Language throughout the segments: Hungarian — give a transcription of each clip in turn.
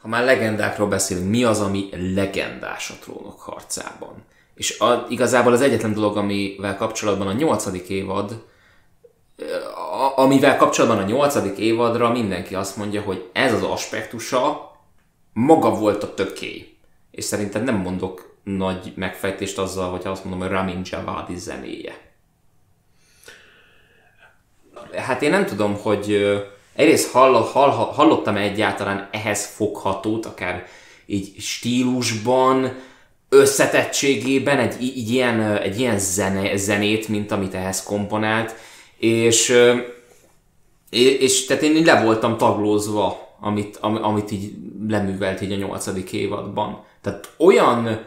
Ha már legendákról beszélünk, mi az, ami legendás a trónok harcában? És a, igazából az egyetlen dolog, amivel kapcsolatban a nyolcadik évad, a, amivel kapcsolatban a nyolcadik évadra mindenki azt mondja, hogy ez az aspektusa maga volt a tökély. És szerintem nem mondok nagy megfejtést azzal, hogy azt mondom, hogy Ramin Javadi zenéje. Hát én nem tudom, hogy egyrészt hall, hall, hallottam egyáltalán ehhez foghatót, akár így stílusban, összetettségében egy, egy, ilyen, egy ilyen zene, zenét, mint amit ehhez komponált, és, és tehát én le voltam taglózva, amit, amit így leművelt így a nyolcadik évadban. Tehát olyan,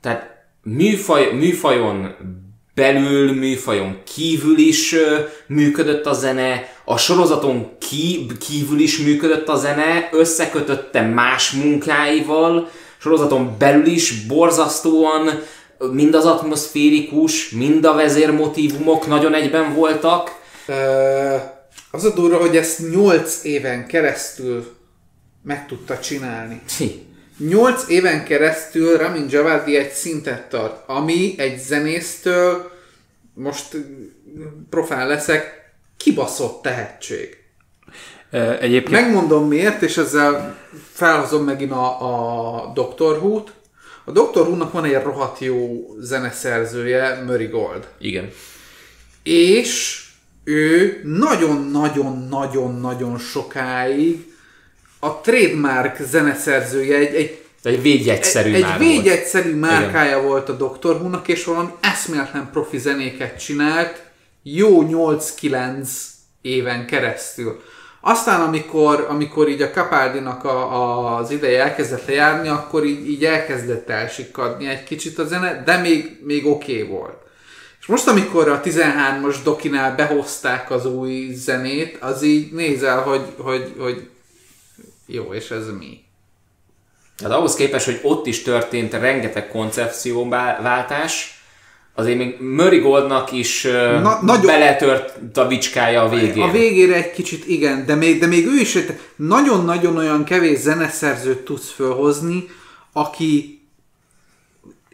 tehát műfaj, műfajon belül, műfajon kívül is működött a zene, a sorozaton kívül is működött a zene, összekötötte más munkáival, sorozaton belül is borzasztóan mind az atmoszférikus, mind a vezérmotívumok nagyon egyben voltak. Uh, az a durva, hogy ezt 8 éven keresztül meg tudta csinálni. Hi. 8 éven keresztül Ramin Javadi egy szintet tart, ami egy zenésztől, most profán leszek, kibaszott tehetség. Egyébként... Megmondom miért, és ezzel felhozom megint a, a Doctor Who-t. A Doctor Who-nak van egy rohadt jó zeneszerzője, Murray Gold. Igen. És ő nagyon-nagyon-nagyon-nagyon sokáig a trademark zeneszerzője, egy, egy egy védjegyszerű egy, egy védjegyszerű márkája Igen. volt a Doctor Who-nak, és valami eszméletlen profi zenéket csinált, jó 8-9 éven keresztül. Aztán, amikor, amikor így a Capaldinak a, a, az ideje elkezdett járni, akkor így, így elkezdett elsikadni egy kicsit a zene, de még, még oké okay volt. És most, amikor a 13-as dokinál behozták az új zenét, az így nézel, hogy, hogy, hogy jó, és ez mi? Hát ahhoz képest, hogy ott is történt rengeteg koncepcióváltás, azért még Murray Goldnak is Na, nagyon, beletört a vicskája a végén. A végére egy kicsit igen, de még, de még ő is nagyon-nagyon olyan kevés zeneszerzőt tudsz fölhozni, aki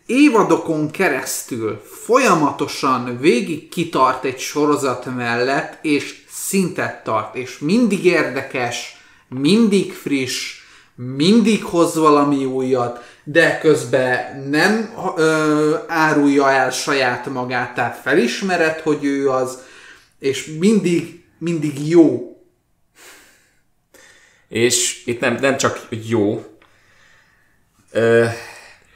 évadokon keresztül folyamatosan végig kitart egy sorozat mellett, és szintet tart, és mindig érdekes, mindig friss, mindig hoz valami újat, de közben nem ö, árulja el saját magát, tehát felismered, hogy ő az, és mindig, mindig jó. És itt nem, nem csak jó, ö,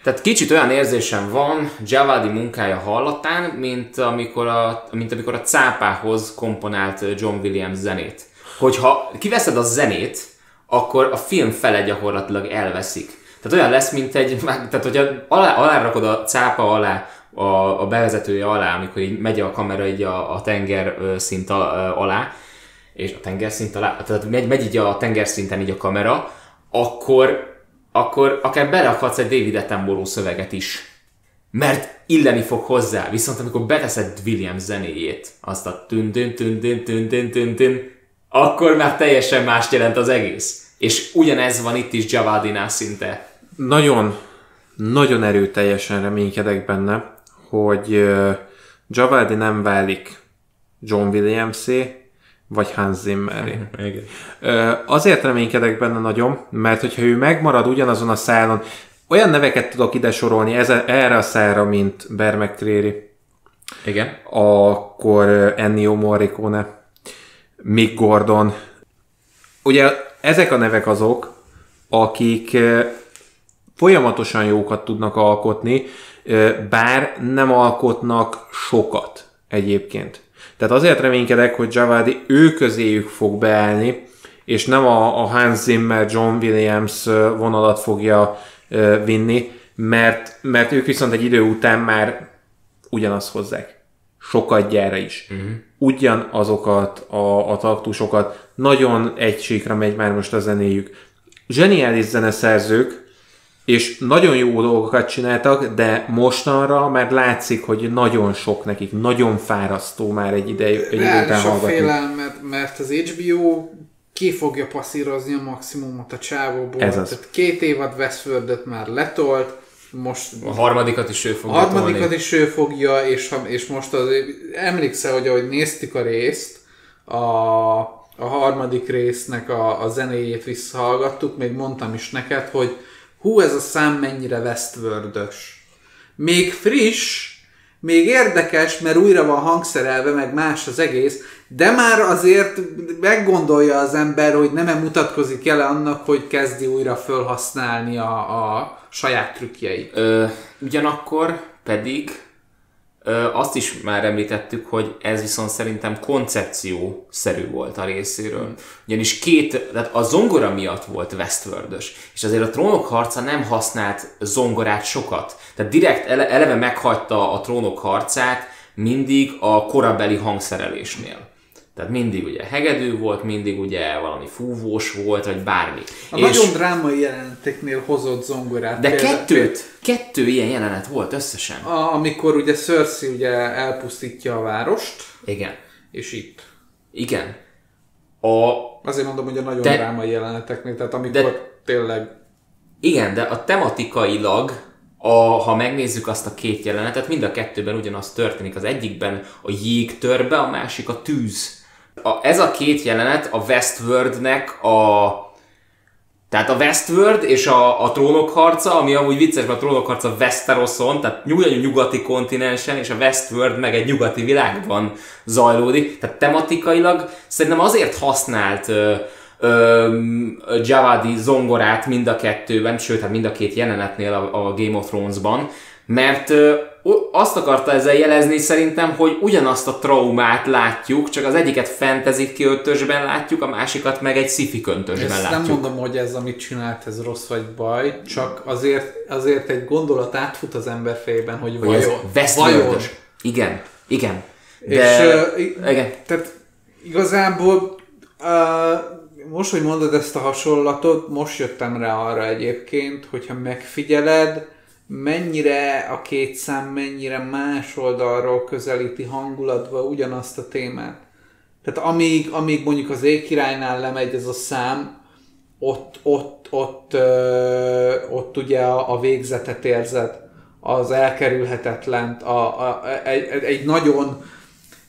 tehát kicsit olyan érzésem van Javadi munkája hallatán, mint amikor a, mint amikor a cápához komponált John Williams zenét. Hogyha kiveszed a zenét, akkor a film fele gyakorlatilag elveszik. Tehát olyan lesz, mint egy, tehát hogyha alá, alárakod a cápa alá, a, a bevezetője alá, amikor így megy a kamera így a, a tenger szint alá, és a tengerszint alá, tehát megy, megy így a tengerszinten így a kamera, akkor, akkor akár berakhatsz egy David Attenborough szöveget is. Mert illeni fog hozzá. Viszont amikor beteszed Williams zenéjét, azt a tün tün tün tün tün tün tün akkor már teljesen mást jelent az egész. És ugyanez van itt is Javadinál szinte. Nagyon, nagyon erőteljesen reménykedek benne, hogy Javadi nem válik John williams vagy Hans Zimmeré. Azért reménykedek benne nagyon, mert hogyha ő megmarad ugyanazon a szálon, olyan neveket tudok ide sorolni ez, erre a szára, mint Bear McCreary. Igen. Akkor Ennio Morricone Mick Gordon. Ugye ezek a nevek azok, akik folyamatosan jókat tudnak alkotni, bár nem alkotnak sokat egyébként. Tehát azért reménykedek, hogy Javadi ő közéjük fog beállni, és nem a, Hans Zimmer, John Williams vonalat fogja vinni, mert, mert ők viszont egy idő után már ugyanazt hozzák. Sokat gyára is. Uh-huh ugyanazokat a, a taktusokat, nagyon egy síkra megy már most a zenéjük. Zseniális zeneszerzők, és nagyon jó dolgokat csináltak, de mostanra már látszik, hogy nagyon sok nekik, nagyon fárasztó már egy ide, egy idő után hallgatni. félelmet, mert az HBO ki fogja passzírozni a maximumot a csávóból. Ez az. Tehát két évad Westworld-et már letolt, most A harmadikat is ő a fogja harmadikat tolni. is ő fogja, és, és most az, emlékszel, hogy ahogy néztük a részt, a, a harmadik résznek a, a zenéjét visszahallgattuk, még mondtam is neked, hogy hú, ez a szám mennyire westworld Még friss, még érdekes, mert újra van hangszerelve, meg más az egész, de már azért meggondolja az ember, hogy nem mutatkozik el annak, hogy kezdi újra felhasználni a, a saját trükkjeit. Ö, ugyanakkor pedig ö, azt is már említettük, hogy ez viszont szerintem koncepció-szerű volt a részéről. Ugyanis két, tehát a zongora miatt volt westworld és azért a trónok harca nem használt zongorát sokat. Tehát direkt ele, eleve meghagyta a trónok harcát mindig a korabeli hangszerelésnél. Tehát mindig ugye hegedű volt, mindig ugye valami fúvós volt, vagy bármi. A nagyon drámai jeleneteknél hozott zongorát. de például- kettőt, kettő ilyen jelenet volt összesen. A, amikor ugye Cersei ugye elpusztítja a várost, Igen. és itt. Igen. A, Azért mondom, hogy a nagyon De- drámai jeleneteknél, tehát amikor De- tényleg igen, de a tematikailag, a, ha megnézzük azt a két jelenetet, mind a kettőben ugyanaz történik. Az egyikben a jég tör be, a másik a tűz. A, ez a két jelenet a Westworldnek a tehát a Westworld és a, a trónok harca, ami amúgy vicces, mert a trónok harca Westeroson, tehát nyugodtan nyugati kontinensen, és a Westworld meg egy nyugati világban zajlódik. Tehát tematikailag szerintem azért használt ö, ö, Javadi zongorát mind a kettőben, sőt, hát mind a két jelenetnél a, a Game of Thrones-ban, mert ö, azt akarta ezzel jelezni szerintem, hogy ugyanazt a traumát látjuk, csak az egyiket fantasy költösben látjuk, a másikat meg egy sci-fi köntösben ezt nem látjuk. mondom, hogy ez, amit csinált, ez rossz vagy baj, csak azért, azért egy gondolat átfut az ember fejében, hogy, Hogy ez vajon, vajon. Igen, igen. De, És, i- igen. Tehát igazából uh, most, hogy mondod ezt a hasonlatot, most jöttem rá arra egyébként, hogyha megfigyeled, mennyire a két szám mennyire más oldalról közelíti hangulatba ugyanazt a témát. Tehát amíg, amíg mondjuk az Ékirálynál lemegy ez a szám, ott, ott, ott, ö, ott ugye a, a végzetet érzed, az elkerülhetetlent, a, a, egy, egy- nagyon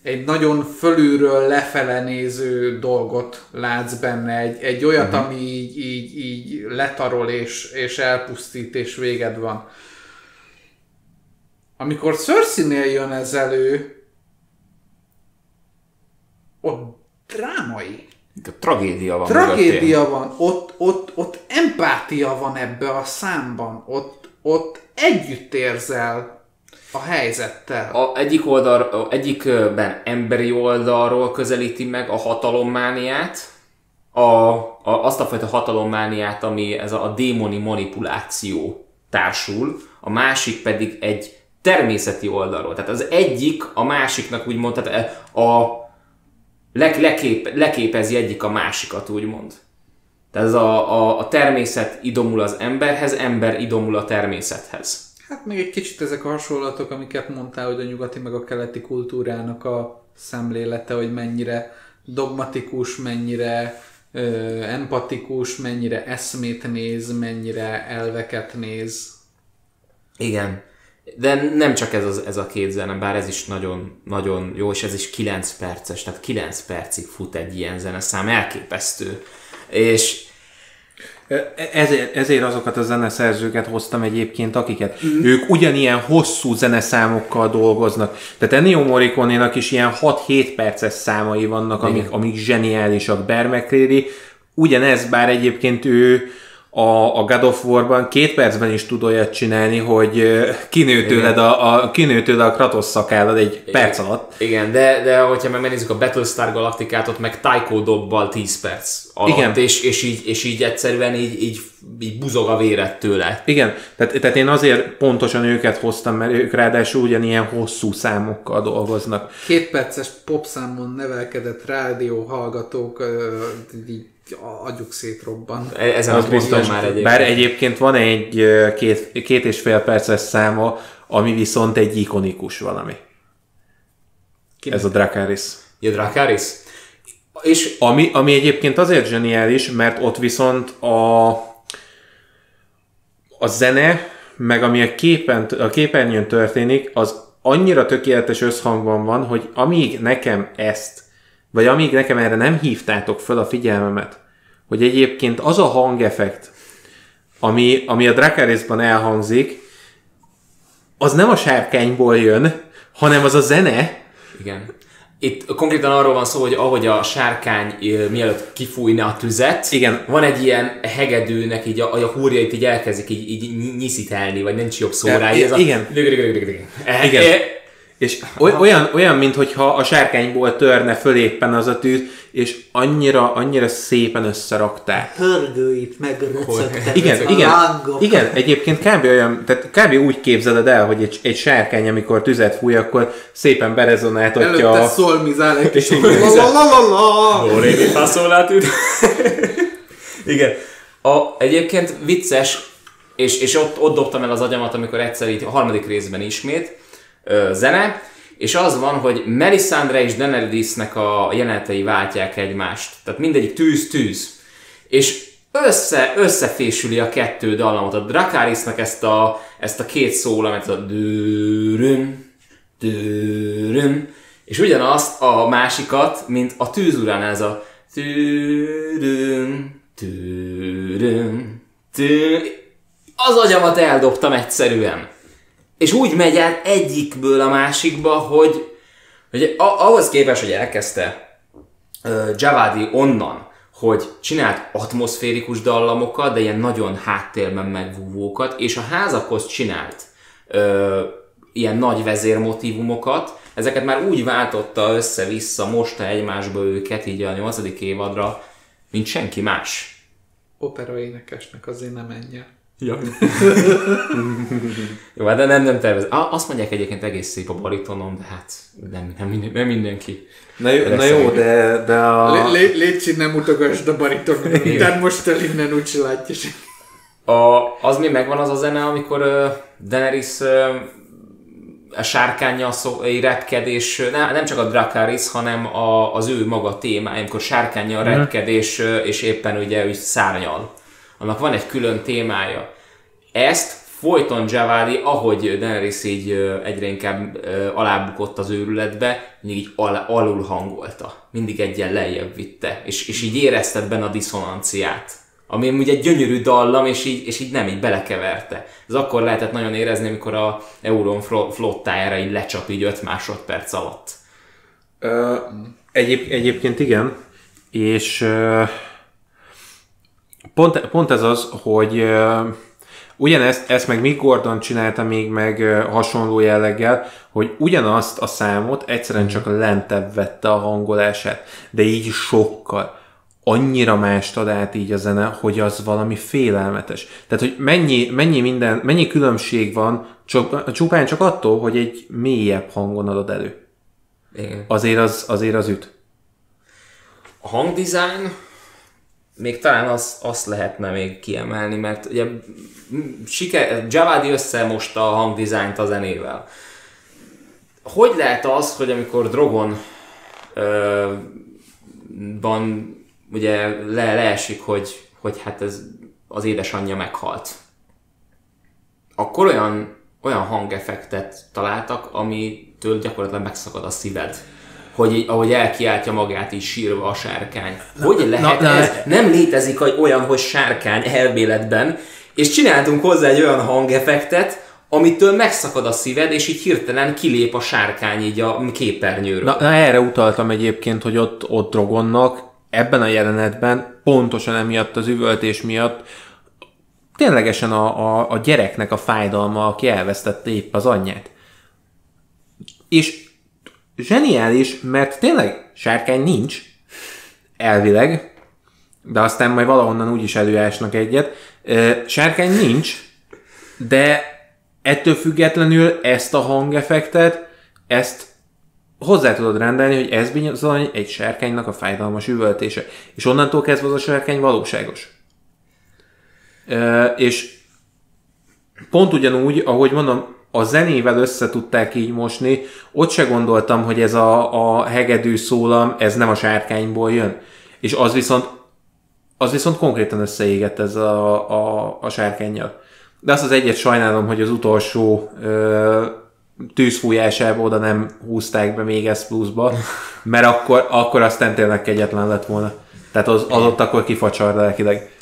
egy nagyon fölülről lefele néző dolgot látsz benne, egy, egy olyat, uh-huh. ami így, így, így letarol és, és elpusztít és véged van. Amikor Cersei-nél jön ez elő, ott drámai. Tragédia van. mögöttén. Tragédia van, ott, ott, ott empátia van ebbe a számban, ott, ott együtt érzel a helyzettel. A egyik oldal, a egyikben emberi oldalról közelíti meg a hatalommániát, a, a, azt a fajta hatalommániát, ami ez a, a démoni manipuláció társul, a másik pedig egy természeti oldalról. Tehát az egyik a másiknak úgymond, tehát a le, lekép, leképezi egyik a másikat, úgymond. Tehát ez a, a, a természet idomul az emberhez, ember idomul a természethez. Hát még egy kicsit ezek a hasonlatok, amiket mondtál, hogy a nyugati meg a keleti kultúrának a szemlélete, hogy mennyire dogmatikus, mennyire ö, empatikus, mennyire eszmét néz, mennyire elveket néz. Igen. De nem csak ez, az, ez a két zene, bár ez is nagyon, nagyon jó, és ez is 9 perces, tehát 9 percig fut egy ilyen zeneszám, elképesztő. És Ezért, ezért azokat a zeneszerzőket hoztam egyébként, akiket mm. ők ugyanilyen hosszú zeneszámokkal dolgoznak. Tehát Ennio Morricone-nak is ilyen 6-7 perces számai vannak, amik, amik zseniálisak. Bear McCreary ugyanez, bár egyébként ő a, a God of War-ban két percben is tud olyat csinálni, hogy kinő tőled a, a, kinő tőled a Kratos szakállad egy perc alatt. igen, de, de hogyha meg megnézzük a Battlestar Galacticát, ott meg Taiko dobbal 10 perc alatt, Igen. És, és, így, és így egyszerűen így, így, így buzog a véret tőle. Igen, tehát, tehát én azért pontosan őket hoztam, mert ők ráadásul ugyanilyen hosszú számokkal dolgoznak. Két perces popszámon nevelkedett rádió hallgatók így agyuk szétrobban. E- Ezen Az biztos. már egyébként. Bár egyébként van egy két, két és fél perces száma, ami viszont egy ikonikus valami. Ez a Dracarys. Ja, Dracarys? és Ami, ami egyébként azért zseniális, mert ott viszont a, a zene, meg ami a, képen, a képernyőn történik, az annyira tökéletes összhangban van, hogy amíg nekem ezt, vagy amíg nekem erre nem hívtátok fel a figyelmemet, hogy egyébként az a hangeffekt, ami, ami a Dracarysban elhangzik, az nem a sárkányból jön, hanem az a zene, Igen. Itt konkrétan arról van szó, hogy ahogy a sárkány mielőtt kifújna a tüzet, Igen. van egy ilyen hegedűnek, így a, a húrjait így elkezdik így, így ny- nyiszítelni, vagy nincs jobb szó rá. igen. Eh, Igen. És oly- olyan, olyan mintha a sárkányból törne föl éppen az a tűz, és annyira, annyira szépen összerakták. Hörgőit megröcögtek. Igen, a igen, lángok. igen, egyébként kb. olyan, tehát kb. úgy képzeled el, hogy egy, egy sárkány, amikor tüzet fúj, akkor szépen berezonáltatja Előtte a... szolmizál egy kis la. Igen. A, egyébként vicces, és, és ott, ott dobtam el az agyamat, amikor egyszer így a harmadik részben ismét zene, és az van, hogy Melisandre és Daenerysnek a jelenetei váltják egymást. Tehát mindegyik tűz-tűz. És össze, összefésüli a kettő dallamot. A Dracarysnak ezt a, ezt a két szólamet, a dőrüm, dőrüm, és ugyanazt a másikat, mint a tűzurán ez a tűrüm, tűrüm, tű. Az agyamat eldobtam egyszerűen. És úgy megy el egyikből a másikba, hogy, hogy a- ahhoz képest, hogy elkezdte ö, Javadi onnan, hogy csinált atmoszférikus dallamokat, de ilyen nagyon háttérben megvúvókat, és a házakhoz csinált ö, ilyen nagy vezérmotívumokat, ezeket már úgy váltotta össze-vissza, mosta egymásba őket így a nyolcadik évadra, mint senki más. Opera énekesnek azért nem menjen. Ja. Jó, hát de nem, nem tervez. Azt mondják egyébként egész szép a baritonom, de hát nem, nem, minden, nem mindenki. Na jó, na jó de, de a... Lé- lé- Légy nem utogasd a baritonon, tehát most el innen úgy se látja. A, az mi megvan az a zene, amikor uh, Daenerys uh, a sárkánya szó, repked, és ne, nem csak a Dracarys, hanem a, az ő maga témája, amikor sárkánya repked, és, és éppen ugye úgy szárnyal. Annak van egy külön témája. Ezt folyton Javadi, ahogy Daenerys így egyre inkább alábukott az őrületbe, mindig így al- alul hangolta. Mindig egyen lejjebb vitte. És, és így érezted benne a diszonanciát. Ami ugye egy gyönyörű dallam, és így, és így nem, így belekeverte. Ez akkor lehetett nagyon érezni, amikor a Euron flo- flottájára így lecsap így 5 másodperc alatt. Ö, egyéb, egyébként igen, és ö, pont, pont ez az, hogy ö, ugyanezt, ezt meg Mick Gordon csinálta még meg hasonló jelleggel, hogy ugyanazt a számot egyszerűen csak lentebb vette a hangolását, de így sokkal annyira mást ad át így a zene, hogy az valami félelmetes. Tehát, hogy mennyi, mennyi, minden, mennyi különbség van csak, csupán csak attól, hogy egy mélyebb hangon adod elő. Igen. Azért az, azért az üt. A hangdesign még talán az, azt lehetne még kiemelni, mert ugye siker, Javadi összemosta a hangdizájnt a zenével. Hogy lehet az, hogy amikor Drogon ö, van, ugye le, leesik, hogy, hogy hát ez az édesanyja meghalt. Akkor olyan, olyan hangeffektet találtak, amitől gyakorlatilag megszakad a szíved. Hogy így, ahogy elkiáltja magát így sírva a sárkány. Hogy lehet na, ez? Nem létezik hogy olyan, hogy sárkány elméletben, és csináltunk hozzá egy olyan hangeffektet, amitől megszakad a szíved, és így hirtelen kilép a sárkány így a képernyőről. Na, na erre utaltam egyébként, hogy ott, ott Drogonnak ebben a jelenetben pontosan emiatt az üvöltés miatt ténylegesen a, a, a gyereknek a fájdalma, aki elvesztette épp az anyját. És zseniális, mert tényleg sárkány nincs, elvileg, de aztán majd valahonnan úgyis előásnak egyet. Sárkány nincs, de ettől függetlenül ezt a hangeffektet, ezt hozzá tudod rendelni, hogy ez bizony egy sárkánynak a fájdalmas üvöltése. És onnantól kezdve az a sárkány valóságos. Ö, és pont ugyanúgy, ahogy mondom, a zenével össze tudták így mosni, ott se gondoltam, hogy ez a, a hegedű szólam, ez nem a sárkányból jön. És az viszont, az viszont konkrétan összeégett ez a, a, a sárkányjal. De azt az egyet sajnálom, hogy az utolsó ö, tűzfújásában oda nem húzták be még S pluszba, mert akkor, akkor aztán tényleg kegyetlen lett volna. Tehát az, az ott akkor kifacsar lelkileg.